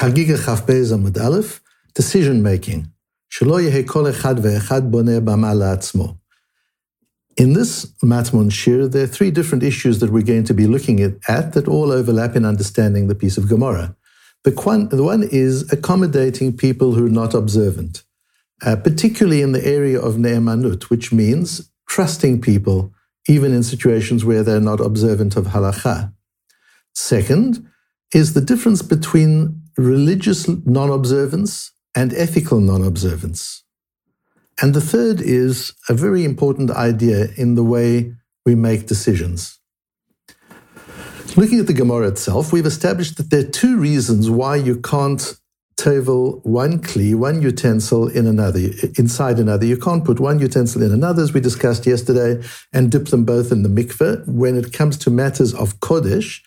חגיגה כ"ב עמוד א', decision making, שלא יהא כל אחד ואחד בונה במה לעצמו. In this Matmon Shiur, there are three different issues that we're going to be looking at that all overlap in understanding the piece of Gemara. The one, the one is accommodating people who are not observant, uh, particularly in the area of ne'emanut, which means trusting people even in situations where they're not observant of halacha. Second is the difference between religious non observance and ethical non observance. And the third is a very important idea in the way we make decisions. Looking at the Gemara itself, we've established that there are two reasons why you can't tovel one kli, one utensil in another, inside another. You can't put one utensil in another, as we discussed yesterday, and dip them both in the mikveh. When it comes to matters of kodesh,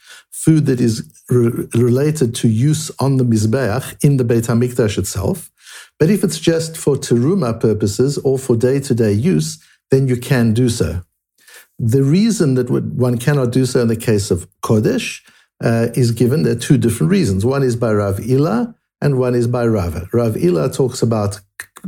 food that is re- related to use on the mizbeach in the Beit Hamikdash itself. But if it's just for teruma purposes or for day-to-day use, then you can do so. The reason that one cannot do so in the case of kodesh uh, is given. There are two different reasons. One is by Rav Ila, and one is by Rava. Rav Ila talks about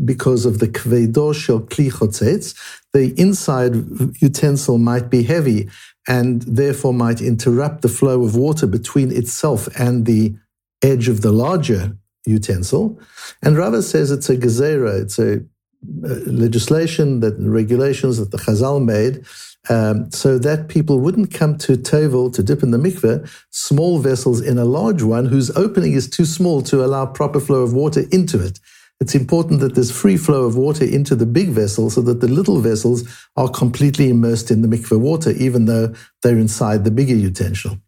because of the kvedo shel kli chotzetz, the inside utensil might be heavy and therefore might interrupt the flow of water between itself and the edge of the larger utensil. And Rava says it's a gezerah, it's a legislation that regulations that the Chazal made um, so that people wouldn't come to tovel to dip in the mikveh, small vessels in a large one whose opening is too small to allow proper flow of water into it. It's important that there's free flow of water into the big vessel so that the little vessels are completely immersed in the mikveh water, even though they're inside the bigger utensil.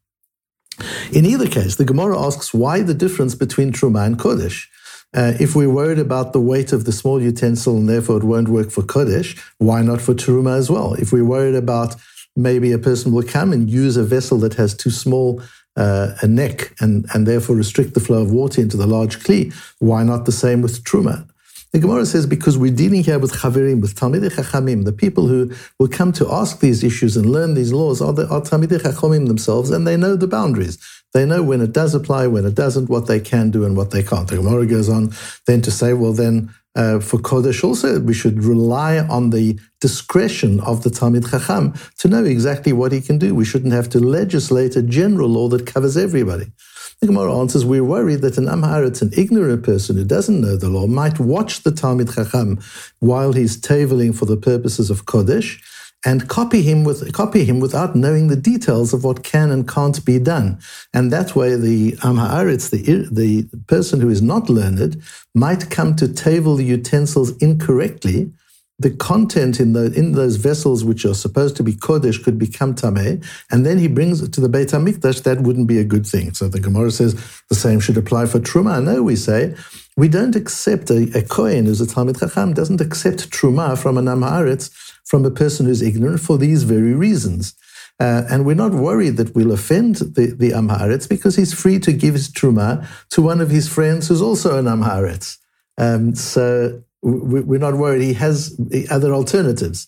In either case, the Gemara asks why the difference between Truma and Kodesh. Uh, if we're worried about the weight of the small utensil and therefore it won't work for Kodesh, why not for Truma as well? If we're worried about maybe a person will come and use a vessel that has too small uh, a neck and, and therefore restrict the flow of water into the large kli, why not the same with Truma? The Gemara says because we're dealing here with chaverim, with Talmidei Chachamim, the people who will come to ask these issues and learn these laws are, the, are Talmidei Chachamim themselves, and they know the boundaries. They know when it does apply, when it doesn't, what they can do and what they can't. The Gemara goes on then to say, well, then uh, for Kodesh also, we should rely on the discretion of the Talmid Chacham to know exactly what he can do. We shouldn't have to legislate a general law that covers everybody. The Gemara answers, we're worried that an Amharitz, an ignorant person who doesn't know the law, might watch the Talmid Chacham while he's toveling for the purposes of Kodesh and copy him with copy him without knowing the details of what can and can't be done. And that way, the Amhaaretz, the the person who is not learned, might come to tovel the utensils incorrectly the content in the in those vessels which are supposed to be kodesh could become tameh, and then he brings it to the Beit Hamikdash. That wouldn't be a good thing. So the Gemara says the same should apply for truma. No, we say we don't accept a, a kohen who's a Talmid Chacham doesn't accept truma from an Amharetz from a person who's ignorant for these very reasons. Uh, and we're not worried that we'll offend the, the because he's free to give his truma to one of his friends who's also an Amharetz. Um, so we're not worried. He has other alternatives.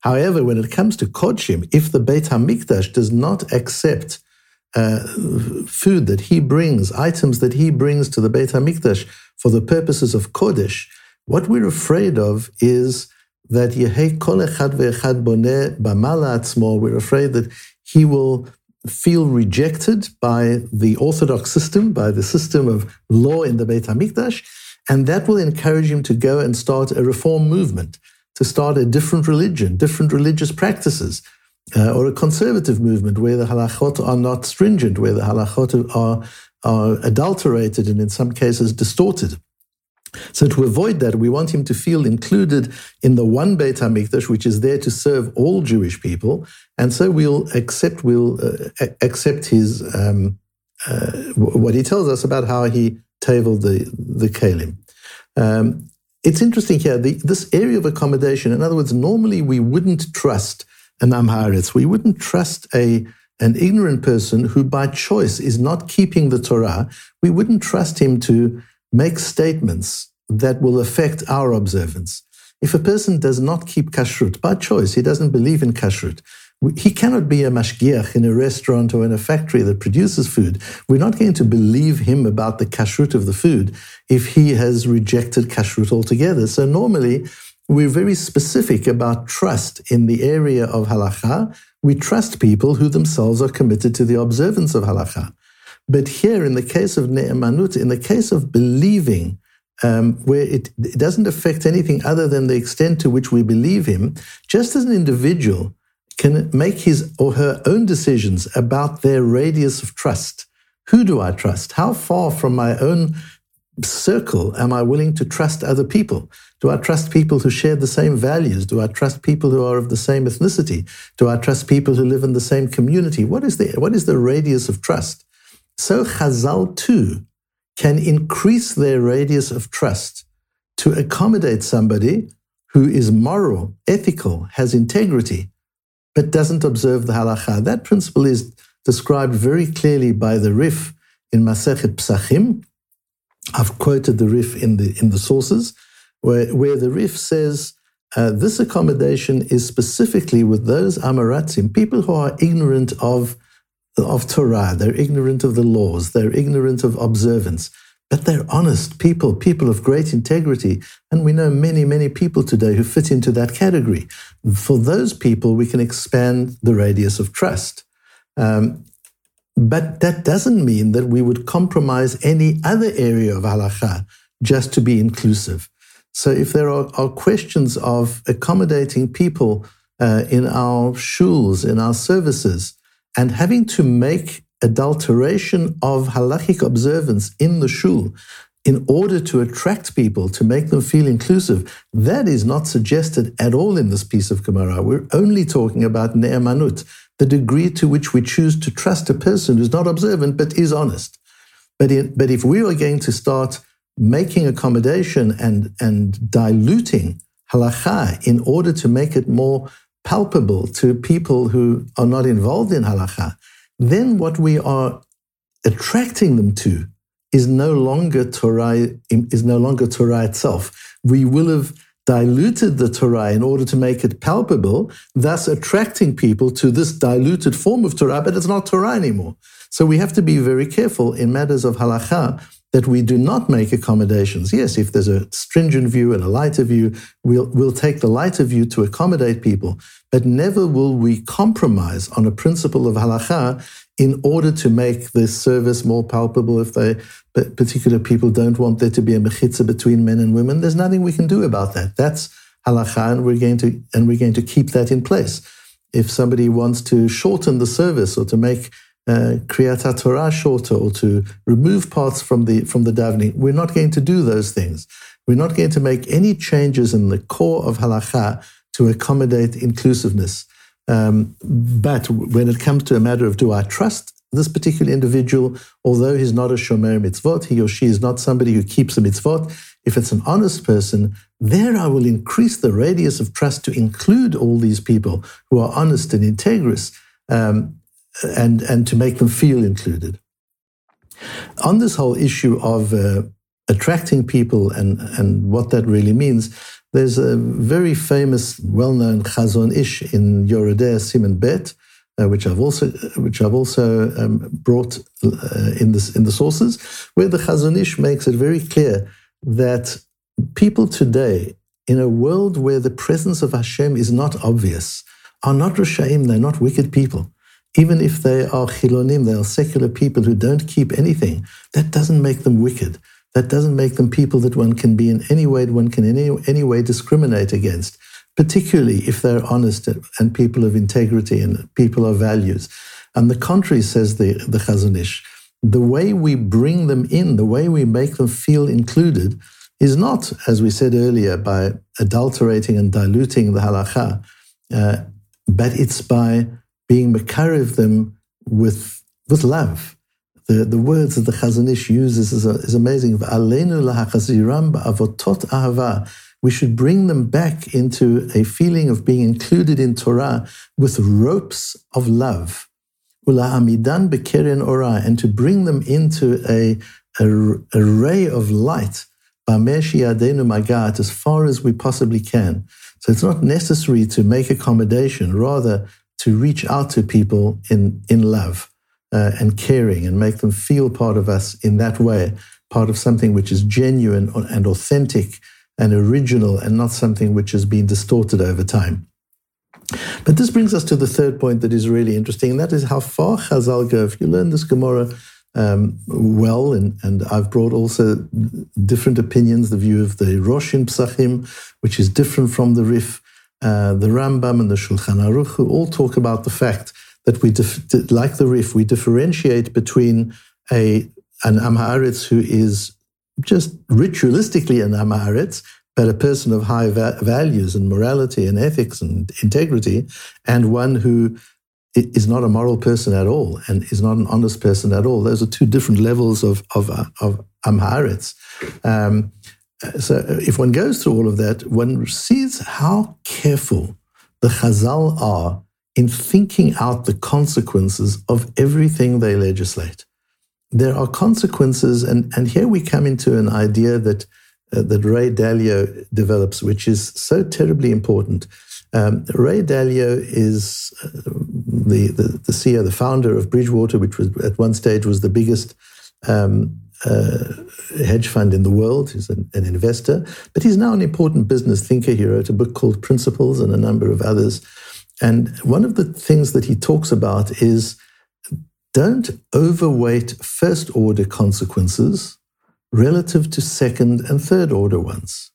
However, when it comes to kodshim, if the Beit Hamikdash does not accept uh, food that he brings, items that he brings to the Beit Hamikdash for the purposes of kodesh, what we're afraid of is that Yehei kol echad ve'echad boneh. We're afraid that he will feel rejected by the Orthodox system, by the system of law in the Beit Hamikdash, and that will encourage him to go and start a reform movement, to start a different religion, different religious practices, uh, or a conservative movement where the halachot are not stringent, where the halachot are, are adulterated and in some cases distorted. So to avoid that, we want him to feel included in the one Beit Hamikdash, which is there to serve all Jewish people, and so we'll accept we'll uh, accept his um, uh, what he tells us about how he toveled the, the keilim. Um, it's interesting here, the, this area of accommodation, in other words, normally we wouldn't trust an Amharitz, we wouldn't trust a, an ignorant person who by choice is not keeping the Torah, we wouldn't trust him to make statements that will affect our observance. If a person does not keep kashrut by choice, he doesn't believe in kashrut, He cannot be a mashgiach in a restaurant or in a factory that produces food. We're not going to believe him about the kashrut of the food if he has rejected kashrut altogether. So normally, we're very specific about trust in the area of halacha. We trust people who themselves are committed to the observance of halacha. But here, in the case of ne'emanut, in the case of believing, um, where it, it doesn't affect anything other than the extent to which we believe him, just as an individual can make his or her own decisions about their radius of trust. Who do I trust? How far from my own circle am I willing to trust other people? Do I trust people who share the same values? Do I trust people who are of the same ethnicity? Do I trust people who live in the same community? What is the, what is the radius of trust? So Chazal too can increase their radius of trust to accommodate somebody who is moral, ethical, has integrity, but doesn't observe the halacha. That principle is described very clearly by the Rif in Masechet Psachim. I've quoted the Rif in the in the sources, where, where the Rif says uh, this accommodation is specifically with those Amaratzim, people who are ignorant of of Torah. They're ignorant of the laws. They're ignorant of observance. But they're honest people, people of great integrity. And we know many, many people today who fit into that category. For those people, we can expand the radius of trust. Um, but that doesn't mean that we would compromise any other area of halacha just to be inclusive. So if there are, are questions of accommodating people uh, in our shuls, in our services, and having to make adulteration of halachic observance in the shul in order to attract people, to make them feel inclusive, that is not suggested at all in this piece of Gemara. We're only talking about ne'emanut, the degree to which we choose to trust a person who's not observant but is honest. But, in, but if we are going to start making accommodation and, and diluting halacha in order to make it more palpable to people who are not involved in halacha, then what we are attracting them to is no longer Torah, is no longer Torah itself. We will have diluted the Torah in order to make it palpable, thus attracting people to this diluted form of Torah, but it's not Torah anymore. So we have to be very careful in matters of halacha that we do not make accommodations. Yes, if there's a stringent view and a lighter view, we'll, we'll take the lighter view to accommodate people, but never will we compromise on a principle of halacha in order to make this service more palpable if they particular people don't want there to be a mechitza between men and women. There's nothing we can do about that. That's halacha, and we're going to and we're going to keep that in place. If somebody wants to shorten the service or to make uh, Kriyat Torah shorter or to remove parts from the from the davening. We're not going to do those things. We're not going to make any changes in the core of halacha to accommodate inclusiveness. Um, but when it comes to a matter of do I trust this particular individual, although he's not a shomer mitzvot, he or she is not somebody who keeps a mitzvot. If it's an honest person, there I will increase the radius of trust to include all these people who are honest and integrous. Um, and, and to make them feel included. On this whole issue of uh, attracting people and, and what that really means, there's a very famous, well-known Chazon Ish in Yoreh De'ah Siman Bet, uh, which I've also which I've also um, brought uh, in this in the sources, where the Chazon Ish makes it very clear that people today, in a world where the presence of Hashem is not obvious, are not Rashaim, they're not wicked people even if they are chilonim, they are secular people who don't keep anything, that doesn't make them wicked. That doesn't make them people that one can be in any way, one can in any, any way discriminate against, particularly if they're honest and people of integrity and people of values. And the contrary, says the, the Chazon Ish. The way we bring them in, the way we make them feel included, is not, as we said earlier, by adulterating and diluting the halacha, uh, but it's by being makarev them with, with love. The, the words that the Chazon Ish uses is, is amazing. We should bring them back into a feeling of being included in Torah with ropes of love. And to bring them into a, a, a ray of light as far as we possibly can. So it's not necessary to make accommodation, rather to reach out to people in, in love uh, and caring and make them feel part of us in that way, part of something which is genuine and authentic and original and not something which has been distorted over time. But this brings us to the third point that is really interesting, and that is how far Chazal go. If you learn this Gemara um, well, and, and I've brought also different opinions, the view of the Rosh in Psachim, which is different from the Rif, uh, the Rambam and the Shulchan Aruch, who all talk about the fact that we, dif- like the Rif, we differentiate between a an Amharitz who is just ritualistically an Amharitz, but a person of high va- values and morality and ethics and integrity, and one who is not a moral person at all and is not an honest person at all. Those are two different levels of of, of Amharitz. Um, so if one goes through all of that, one sees how careful the Chazal are in thinking out the consequences of everything they legislate. There are consequences, and, and here we come into an idea that, uh, that Ray Dalio develops, which is so terribly important. Um, Ray Dalio is uh, the, the, the, CEO, the founder of Bridgewater, which was at one stage was the biggest um, uh, hedge fund in the world. He's an, an, investor, but he's now an important business thinker. He wrote a book called Principles and a number of others. And one of the things that he talks about is don't overweight first order consequences relative to second and third order ones.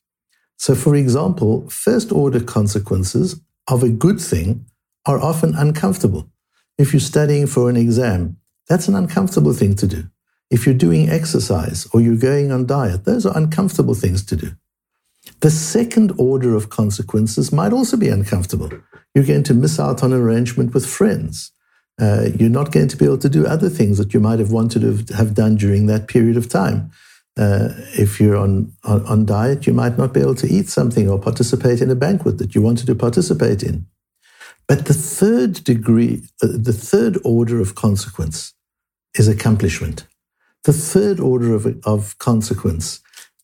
So, for example, first order consequences of a good thing are often uncomfortable. If you're studying for an exam, that's an uncomfortable thing to do. If you're doing exercise or you're going on diet, those are uncomfortable things to do. The second order of consequences might also be uncomfortable. You're going to miss out on an arrangement with friends. Uh, you're not going to be able to do other things that you might have wanted to have done during that period of time. Uh, if you're on, on, on diet, you might not be able to eat something or participate in a banquet that you wanted to participate in. But the third degree, uh, the third order of consequence is accomplishment. The third order of, of consequence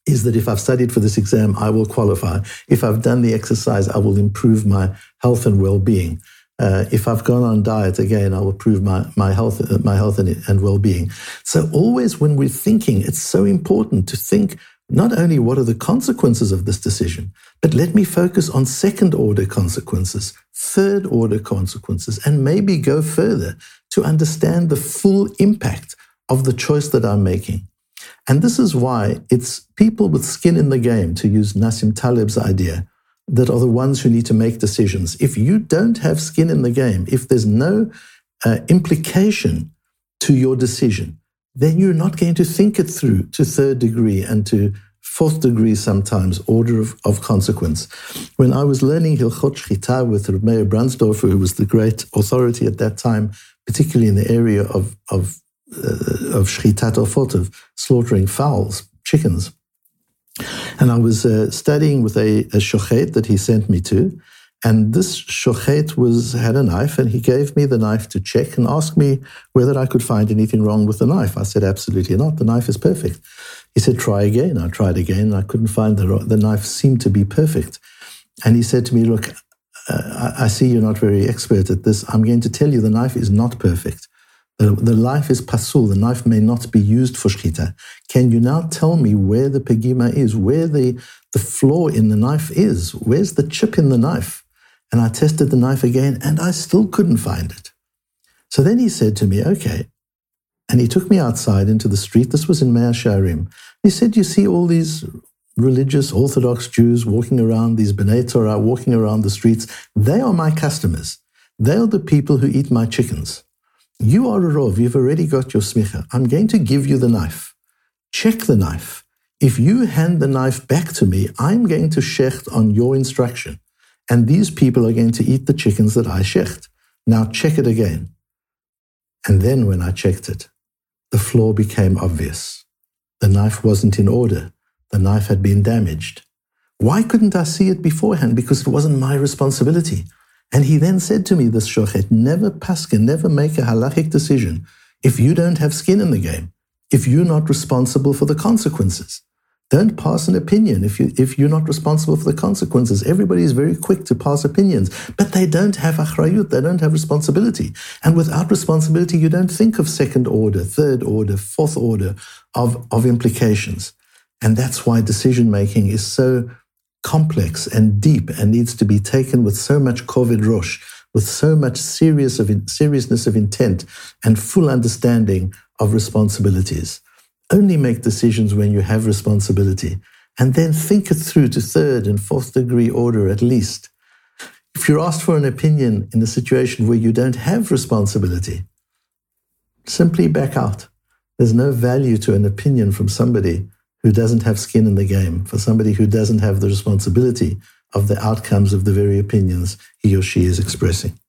is that if I've studied for this exam, I will qualify. If I've done the exercise, I will improve my health and well-being. Uh, if I've gone on diet again, I will improve my, my health, my health and, and well-being. So always when we're thinking, it's so important to think not only what are the consequences of this decision, but let me focus on second order consequences, third order consequences, and maybe go further to understand the full impact of the choice that I'm making. And this is why it's people with skin in the game, to use Nassim Taleb's idea, that are the ones who need to make decisions. If you don't have skin in the game, if there's no uh, implication to your decision, then you're not going to think it through to third degree and to fourth degree sometimes, order of, of consequence. When I was learning Hilchot Shchita with Meir Brandsdorfer, who was the great authority at that time, particularly in the area of, of uh, of shchitat ofot, of slaughtering fowls, chickens. And I was uh, studying with a, a shochet that he sent me to, and this shochet was had a knife, and he gave me the knife to check and asked me whether I could find anything wrong with the knife. I said, absolutely not. The knife is perfect. He said, try again. I tried again. I couldn't find the the knife seemed to be perfect. And he said to me, look, uh, I see you're not very expert at this. I'm going to tell you the knife is not perfect. The, the life is pasul. The knife may not be used for shchita. Can you now tell me where the pegima is, where the, the flaw in the knife is? Where's the chip in the knife? And I tested the knife again and I still couldn't find it. So then he said to me, okay. And he took me outside into the street. This was in Mea Shearim. He said, you see all these religious Orthodox Jews walking around, these B'nai Torah walking around the streets. They are my customers. They are the people who eat my chickens. You are a Rov, you've already got your smicha. I'm going to give you the knife. Check the knife. If you hand the knife back to me, I'm going to shecht on your instruction. And these people are going to eat the chickens that I shecht. Now check it again. And then when I checked it, the flaw became obvious. The knife wasn't in order. The knife had been damaged. Why couldn't I see it beforehand? Because it wasn't my responsibility. And he then said to me, this shochet, never paskin, never make a halachic decision if you don't have skin in the game, if you're not responsible for the consequences. Don't pass an opinion if, you, if you're not responsible for the consequences. Everybody is very quick to pass opinions, but they don't have achrayut, they don't have responsibility. And without responsibility, you don't think of second order, third order, fourth order of, of implications. And that's why decision making is so complex and deep and needs to be taken with so much koved rosh, with so much serious of in, seriousness of intent and full understanding of responsibilities. Only make decisions when you have responsibility and then think it through to third and fourth degree order at least. If you're asked for an opinion in a situation where you don't have responsibility, simply back out. There's no value to an opinion from somebody who doesn't have skin in the game, for somebody who doesn't have the responsibility of the outcomes of the very opinions he or she is expressing.